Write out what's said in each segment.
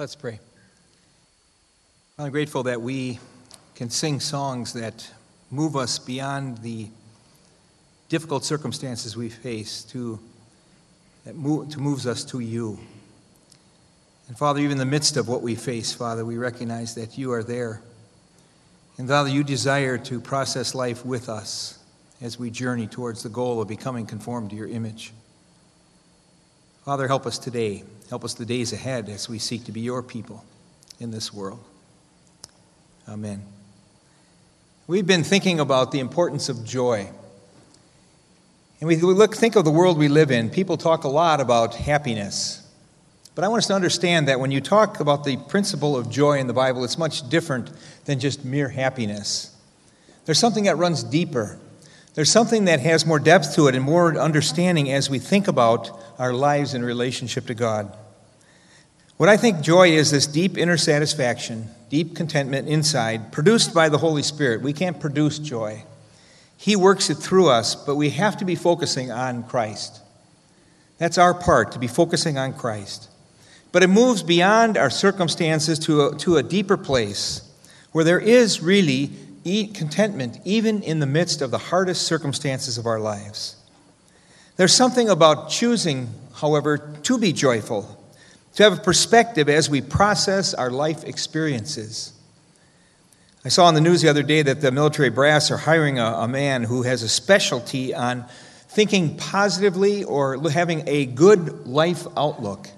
Let's pray. I'm grateful that we can sing songs that move us beyond the difficult circumstances we face to that move, to moves us to you. And Father, even in the midst of what we face, Father, we recognize that you are there. And Father, you desire to process life with us as we journey towards the goal of becoming conformed to your image. Father, help us today. Help us the days ahead as we seek to be your people in this world. Amen. We've been thinking about the importance of joy. And we look, think of the world we live in. People talk a lot about happiness. But I want us to understand that when you talk about the principle of joy in the Bible, it's much different than just mere happiness. There's something that runs deeper. There's something that has more depth to it and more understanding as we think about our lives in relationship to God. What I think joy is this deep inner satisfaction, deep contentment inside, produced by the Holy Spirit. We can't produce joy. He works it through us, but we have to be focusing on Christ. That's our part, to be focusing on Christ. But it moves beyond our circumstances to a, to a deeper place where there is really contentment, even in the midst of the hardest circumstances of our lives. There's something about choosing, however, to be joyful to have a perspective as we process our life experiences. I saw on the news the other day that the military brass are hiring a, a man who has a specialty on thinking positively or having a good life outlook.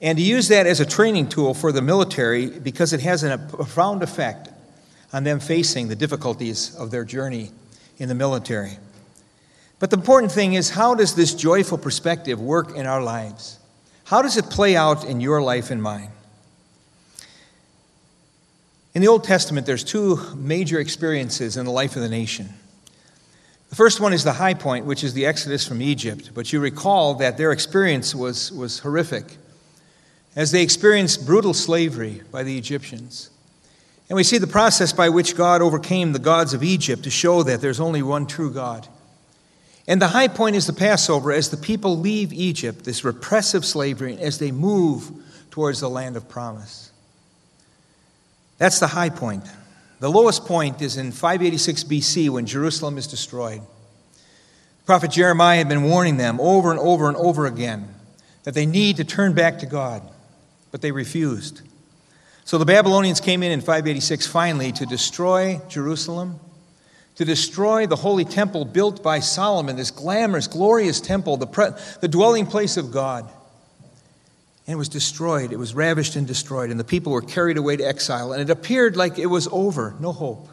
And to use that as a training tool for the military because it has a profound effect on them facing the difficulties of their journey in the military. But the important thing is how does this joyful perspective work in our lives? How does it play out in your life and mine? In the Old Testament, there's two major experiences in the life of the nation. The first one is the high point, which is the exodus from Egypt. But you recall that their experience was, was horrific as they experienced brutal slavery by the Egyptians. And we see the process by which God overcame the gods of Egypt to show that there's only one true God. And the high point is the Passover as the people leave Egypt, this repressive slavery, as they move towards the land of promise. That's the high point. The lowest point is in 586 BC when Jerusalem is destroyed. Prophet Jeremiah had been warning them over and over and over again that they need to turn back to God, but they refused. So the Babylonians came in in 586 finally to destroy Jerusalem to destroy the holy temple built by Solomon, this glamorous, glorious temple, the, pre- the dwelling place of God. And it was destroyed. It was ravished and destroyed, and the people were carried away to exile, and it appeared like it was over, no hope.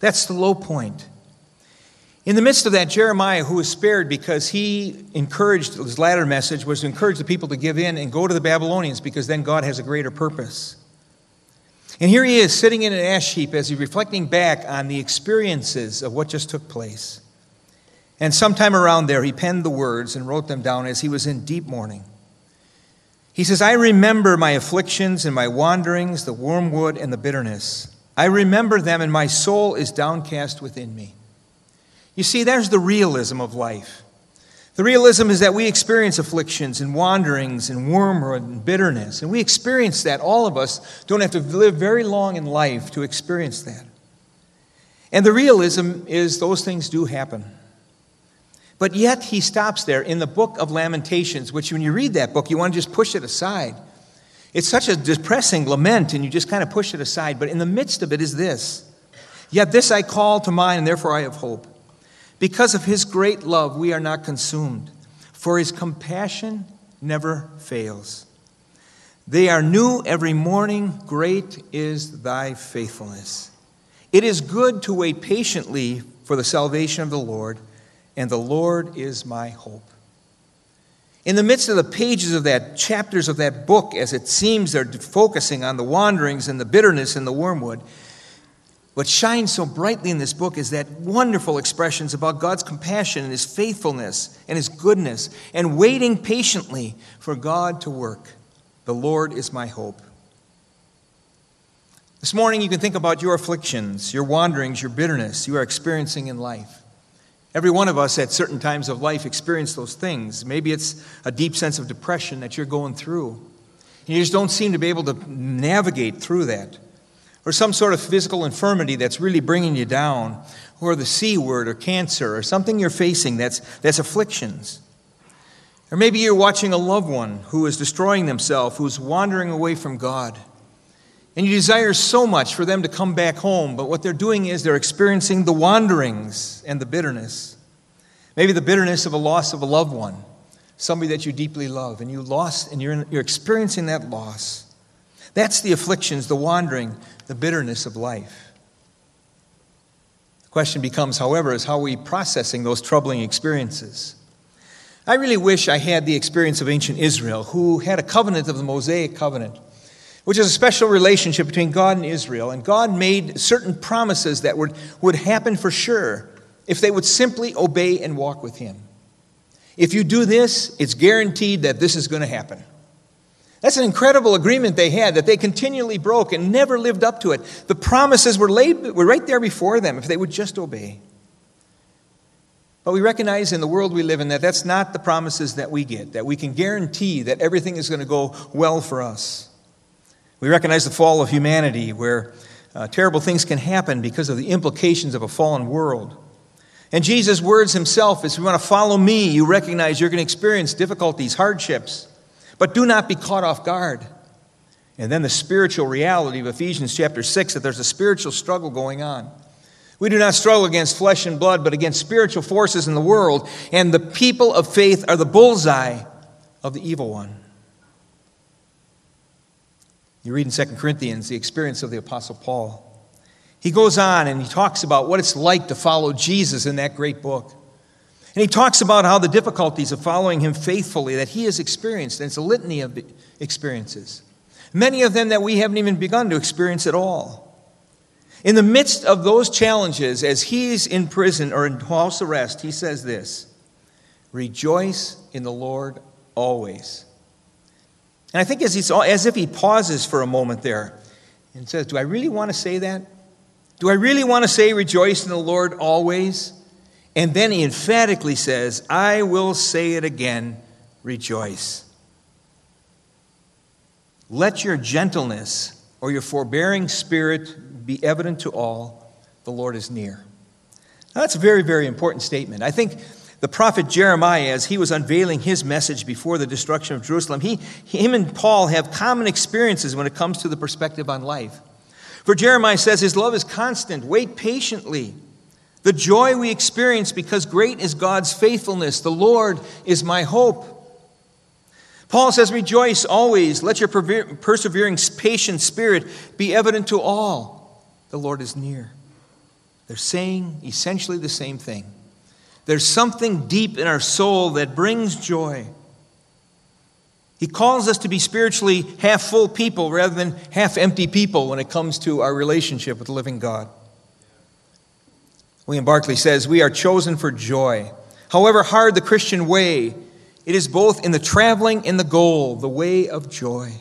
That's the low point. In the midst of that, Jeremiah, who was spared because he encouraged, his latter message was to encourage the people to give in and go to the Babylonians because then God has a greater purpose. And here he is sitting in an ash heap as he's reflecting back on the experiences of what just took place. And sometime around there, he penned the words and wrote them down as he was in deep mourning. He says, I remember my afflictions and my wanderings, the wormwood and the bitterness. I remember them, and my soul is downcast within me. You see, there's the realism of life. The realism is that we experience afflictions and wanderings and wormwood and bitterness. And we experience that. All of us don't have to live very long in life to experience that. And the realism is those things do happen. But yet he stops there in the book of Lamentations, which when you read that book, you want to just push it aside. It's such a depressing lament, and you just kind of push it aside. But in the midst of it is this Yet this I call to mind, and therefore I have hope. Because of his great love, we are not consumed, for his compassion never fails. They are new every morning. Great is thy faithfulness. It is good to wait patiently for the salvation of the Lord, and the Lord is my hope. In the midst of the pages of that, chapters of that book, as it seems they're focusing on the wanderings and the bitterness and the wormwood, what shines so brightly in this book is that wonderful expressions about God's compassion and His faithfulness and His goodness and waiting patiently for God to work. The Lord is my hope. This morning, you can think about your afflictions, your wanderings, your bitterness you are experiencing in life. Every one of us at certain times of life experience those things. Maybe it's a deep sense of depression that you're going through. And You just don't seem to be able to navigate through that. Or some sort of physical infirmity that's really bringing you down. Or the C word or cancer or something you're facing that's, that's afflictions. Or maybe you're watching a loved one who is destroying themselves, who's wandering away from God. And you desire so much for them to come back home, but what they're doing is they're experiencing the wanderings and the bitterness. Maybe the bitterness of a loss of a loved one, somebody that you deeply love, and you lost, and you're, you're experiencing that loss. That's the afflictions, the wandering, the bitterness of life. The question becomes, however, is how are we processing those troubling experiences? I really wish I had the experience of ancient Israel, who had a covenant of the Mosaic covenant which is a special relationship between God and Israel. And God made certain promises that would, would happen for sure if they would simply obey and walk with Him. If you do this, it's guaranteed that this is going to happen. That's an incredible agreement they had that they continually broke and never lived up to it. The promises were, laid, were right there before them if they would just obey. But we recognize in the world we live in that that's not the promises that we get, that we can guarantee that everything is going to go well for us. We recognize the fall of humanity, where uh, terrible things can happen because of the implications of a fallen world. And Jesus' words himself is if you want to follow me, you recognize you're going to experience difficulties, hardships, but do not be caught off guard. And then the spiritual reality of Ephesians chapter 6 that there's a spiritual struggle going on. We do not struggle against flesh and blood, but against spiritual forces in the world, and the people of faith are the bullseye of the evil one. You read in 2 Corinthians the experience of the Apostle Paul. He goes on and he talks about what it's like to follow Jesus in that great book. And he talks about how the difficulties of following him faithfully that he has experienced, and it's a litany of experiences. Many of them that we haven't even begun to experience at all. In the midst of those challenges, as he's in prison or in house arrest, he says this Rejoice in the Lord always. And I think as, he's, as if he pauses for a moment there and says, Do I really want to say that? Do I really want to say rejoice in the Lord always? And then he emphatically says, I will say it again, rejoice. Let your gentleness or your forbearing spirit be evident to all. The Lord is near. Now, that's a very, very important statement. I think the prophet Jeremiah, as he was unveiling his message before the destruction of Jerusalem, he, him and Paul have common experiences when it comes to the perspective on life. For Jeremiah says, His love is constant, wait patiently. The joy we experience because great is God's faithfulness. The Lord is my hope. Paul says, Rejoice always. Let your persevering, patient spirit be evident to all. The Lord is near. They're saying essentially the same thing. There's something deep in our soul that brings joy. He calls us to be spiritually half full people rather than half empty people when it comes to our relationship with the living God. William Barclay says, We are chosen for joy. However hard the Christian way, it is both in the traveling and the goal, the way of joy.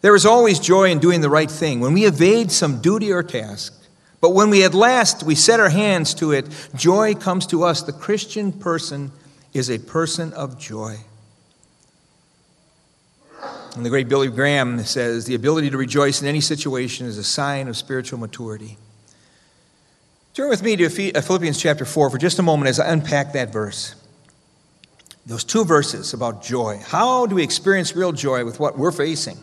There is always joy in doing the right thing. When we evade some duty or task, but when we at last we set our hands to it, joy comes to us. The Christian person is a person of joy. And the great Billy Graham says the ability to rejoice in any situation is a sign of spiritual maturity. Turn with me to uh, Philippians chapter 4 for just a moment as I unpack that verse. Those two verses about joy. How do we experience real joy with what we're facing,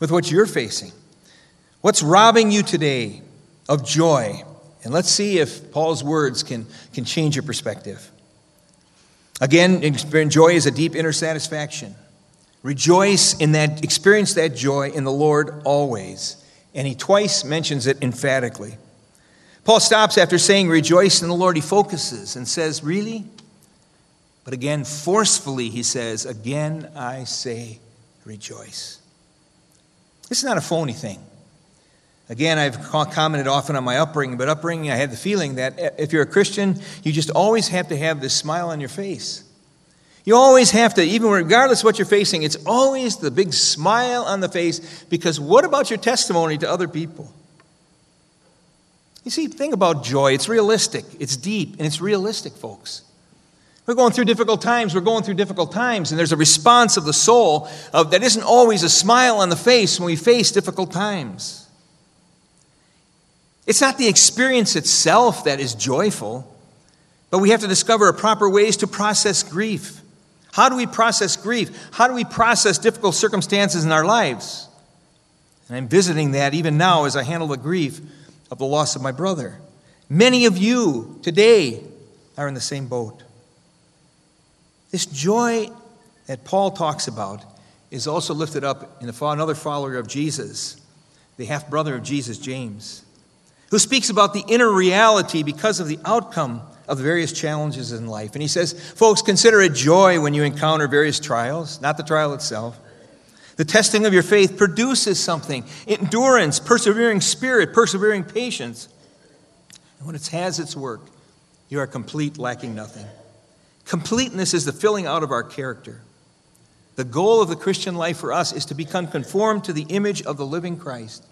with what you're facing? What's robbing you today? of joy. And let's see if Paul's words can, can change your perspective. Again, joy is a deep inner satisfaction. Rejoice in that, experience that joy in the Lord always. And he twice mentions it emphatically. Paul stops after saying, Rejoice in the Lord. He focuses and says, Really? But again, forcefully, he says, Again, I say, rejoice. This is not a phony thing. Again, I've commented often on my upbringing, but upbringing, I had the feeling that if you're a Christian, you just always have to have this smile on your face. You always have to, even regardless of what you're facing, it's always the big smile on the face because what about your testimony to other people? You see, think about joy. It's realistic, it's deep, and it's realistic, folks. We're going through difficult times. We're going through difficult times. And there's a response of the soul of, that isn't always a smile on the face when we face difficult times. It's not the experience itself that is joyful, but we have to discover proper ways to process grief. How do we process grief? How do we process difficult circumstances in our lives? And I'm visiting that even now as I handle the grief of the loss of my brother. Many of you today are in the same boat. This joy that Paul talks about is also lifted up in another follower of Jesus, the half brother of Jesus, James, who speaks about the inner reality because of the outcome of the various challenges in life. And he says, Folks, consider it joy when you encounter various trials, not the trial itself. The testing of your faith produces something endurance, persevering spirit, persevering patience. And when it has its work, you are complete, lacking nothing. Completeness is the filling out of our character. The goal of the Christian life for us is to become conformed to the image of the living Christ,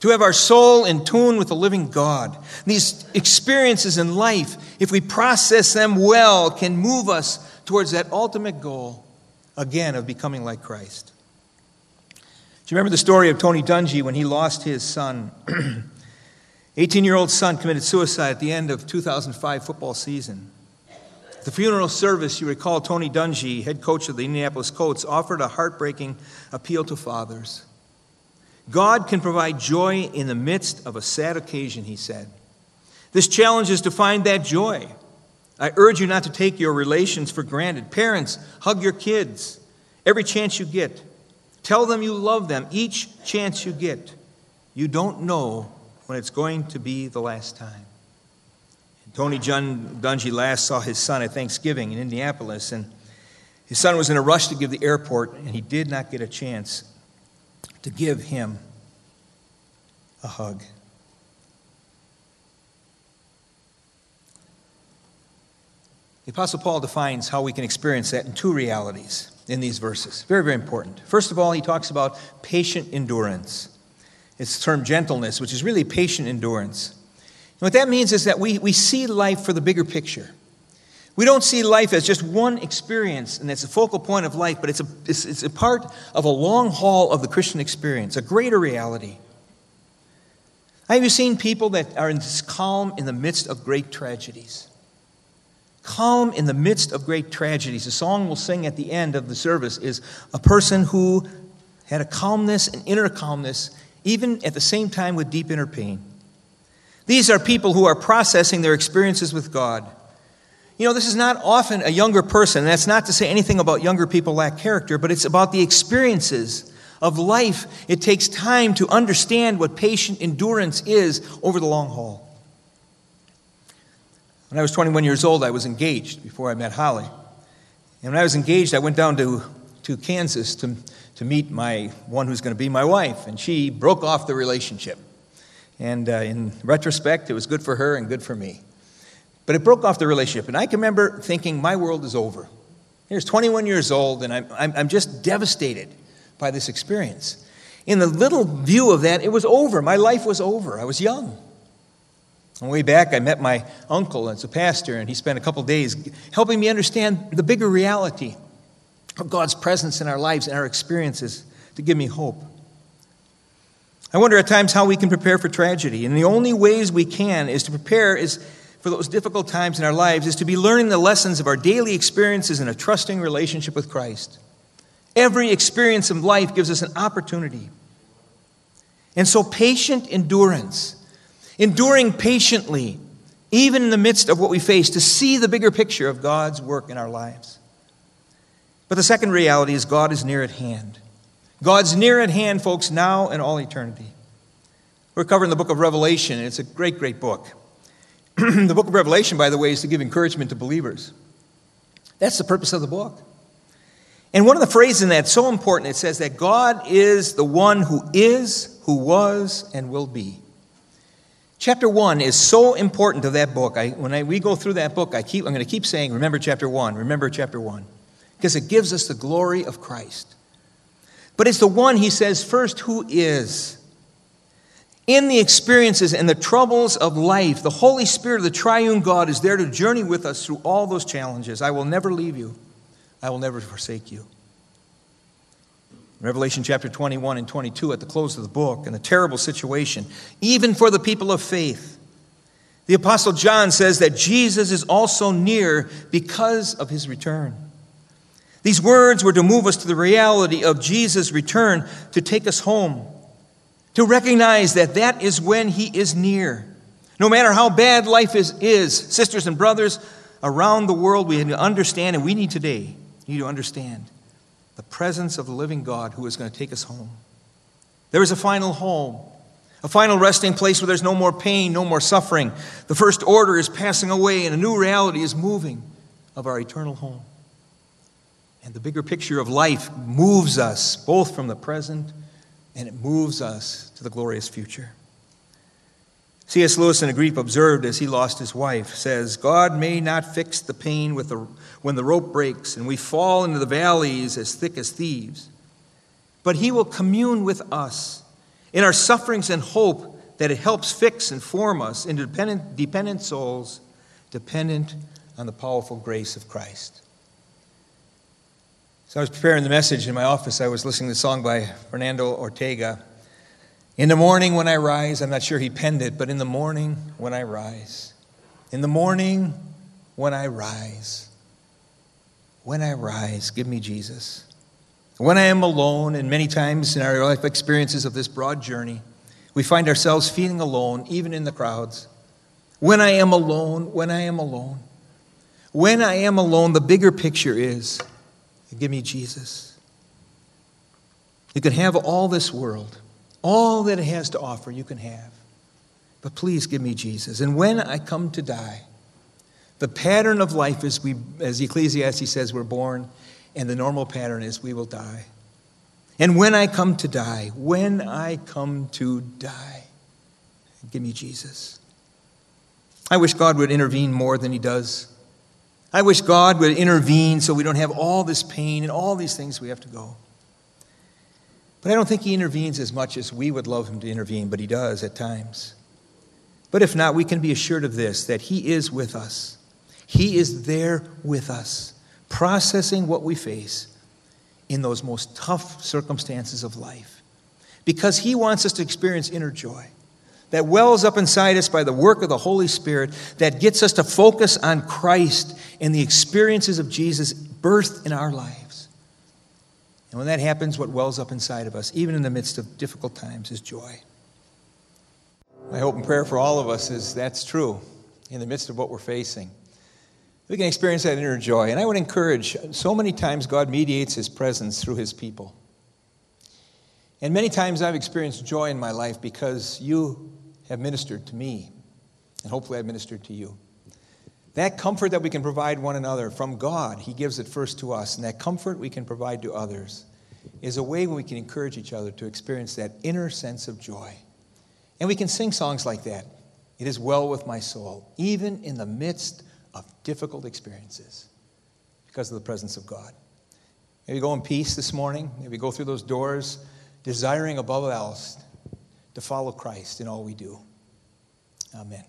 to have our soul in tune with the living God. These experiences in life, if we process them well, can move us towards that ultimate goal, again, of becoming like Christ. Do you remember the story of Tony Dungy when he lost his son? 18 year old son committed suicide at the end of 2005 football season. At the funeral service, you recall Tony Dungy, head coach of the Indianapolis Colts, offered a heartbreaking appeal to fathers. God can provide joy in the midst of a sad occasion, he said. This challenge is to find that joy. I urge you not to take your relations for granted. Parents, hug your kids every chance you get. Tell them you love them each chance you get. You don't know when it's going to be the last time. Tony John Dungy last saw his son at Thanksgiving in Indianapolis, and his son was in a rush to give the airport, and he did not get a chance to give him a hug. The Apostle Paul defines how we can experience that in two realities in these verses. Very, very important. First of all, he talks about patient endurance. It's termed gentleness, which is really patient endurance And what that means is that we, we see life for the bigger picture. We don't see life as just one experience, and it's a focal point of life, but it's a, it's, it's a part of a long haul of the Christian experience, a greater reality. Have you seen people that are in this calm in the midst of great tragedies? Calm in the midst of great tragedies. The song we'll sing at the end of the service is a person who had a calmness, an inner calmness, even at the same time with deep inner pain. These are people who are processing their experiences with God. You know, this is not often a younger person. That's not to say anything about younger people lack character, but it's about the experiences of life. It takes time to understand what patient endurance is over the long haul. When I was 21 years old, I was engaged before I met Holly. And when I was engaged, I went down to, to Kansas to, to meet my one who's going to be my wife, and she broke off the relationship. And uh, in retrospect, it was good for her and good for me. But it broke off the relationship. And I can remember thinking, my world is over. Here's 21 years old, and I'm, I'm, I'm just devastated by this experience. In the little view of that, it was over. My life was over. I was young. Way back, I met my uncle as a pastor, and he spent a couple days helping me understand the bigger reality of God's presence in our lives and our experiences to give me hope. I wonder at times how we can prepare for tragedy. And the only ways we can is to prepare is for those difficult times in our lives is to be learning the lessons of our daily experiences in a trusting relationship with Christ. Every experience of life gives us an opportunity. And so, patient endurance, enduring patiently, even in the midst of what we face, to see the bigger picture of God's work in our lives. But the second reality is God is near at hand. God's near at hand, folks, now and all eternity. We're covering the book of Revelation, and it's a great, great book. the book of Revelation, by the way, is to give encouragement to believers. That's the purpose of the book. And one of the phrases in that so important, it says that God is the one who is, who was, and will be. Chapter one is so important to that book. I, when I, we go through that book, I keep, I'm going to keep saying, remember chapter one, remember chapter one, because it gives us the glory of Christ. But it's the one, he says, first, who is. In the experiences and the troubles of life, the Holy Spirit of the triune God is there to journey with us through all those challenges. I will never leave you, I will never forsake you. Revelation chapter 21 and 22, at the close of the book, and the terrible situation, even for the people of faith. The Apostle John says that Jesus is also near because of his return. These words were to move us to the reality of Jesus' return to take us home, to recognize that that is when he is near. No matter how bad life is, is sisters and brothers around the world, we need to understand, and we need today, you need to understand the presence of the living God who is going to take us home. There is a final home, a final resting place where there's no more pain, no more suffering. The first order is passing away, and a new reality is moving of our eternal home. And the bigger picture of life moves us both from the present and it moves us to the glorious future. C.S. Lewis, in a grief observed as he lost his wife, says, God may not fix the pain with the, when the rope breaks and we fall into the valleys as thick as thieves, but he will commune with us in our sufferings and hope that it helps fix and form us into dependent, dependent souls, dependent on the powerful grace of Christ. So I was preparing the message in my office. I was listening to a song by Fernando Ortega. In the morning when I rise, I'm not sure he penned it, but in the morning when I rise. In the morning when I rise. When I rise, give me Jesus. When I am alone, and many times in our life experiences of this broad journey, we find ourselves feeling alone, even in the crowds. When I am alone, when I am alone. When I am alone, the bigger picture is Give me Jesus. You can have all this world, all that it has to offer, you can have. But please give me Jesus. And when I come to die, the pattern of life is we, as Ecclesiastes says, we're born, and the normal pattern is we will die. And when I come to die, when I come to die, give me Jesus. I wish God would intervene more than He does. I wish God would intervene so we don't have all this pain and all these things we have to go. But I don't think He intervenes as much as we would love Him to intervene, but He does at times. But if not, we can be assured of this that He is with us. He is there with us, processing what we face in those most tough circumstances of life. Because He wants us to experience inner joy that wells up inside us by the work of the Holy Spirit that gets us to focus on Christ and the experiences of Jesus birthed in our lives. And when that happens, what wells up inside of us, even in the midst of difficult times, is joy. My hope and prayer for all of us is that's true in the midst of what we're facing. We can experience that inner joy. And I would encourage so many times God mediates his presence through his people. And many times I've experienced joy in my life because you have ministered to me, and hopefully I've ministered to you. That comfort that we can provide one another from God, He gives it first to us, and that comfort we can provide to others is a way we can encourage each other to experience that inner sense of joy. And we can sing songs like that. It is well with my soul, even in the midst of difficult experiences, because of the presence of God. Maybe go in peace this morning. Maybe go through those doors, desiring above all else to follow Christ in all we do. Amen.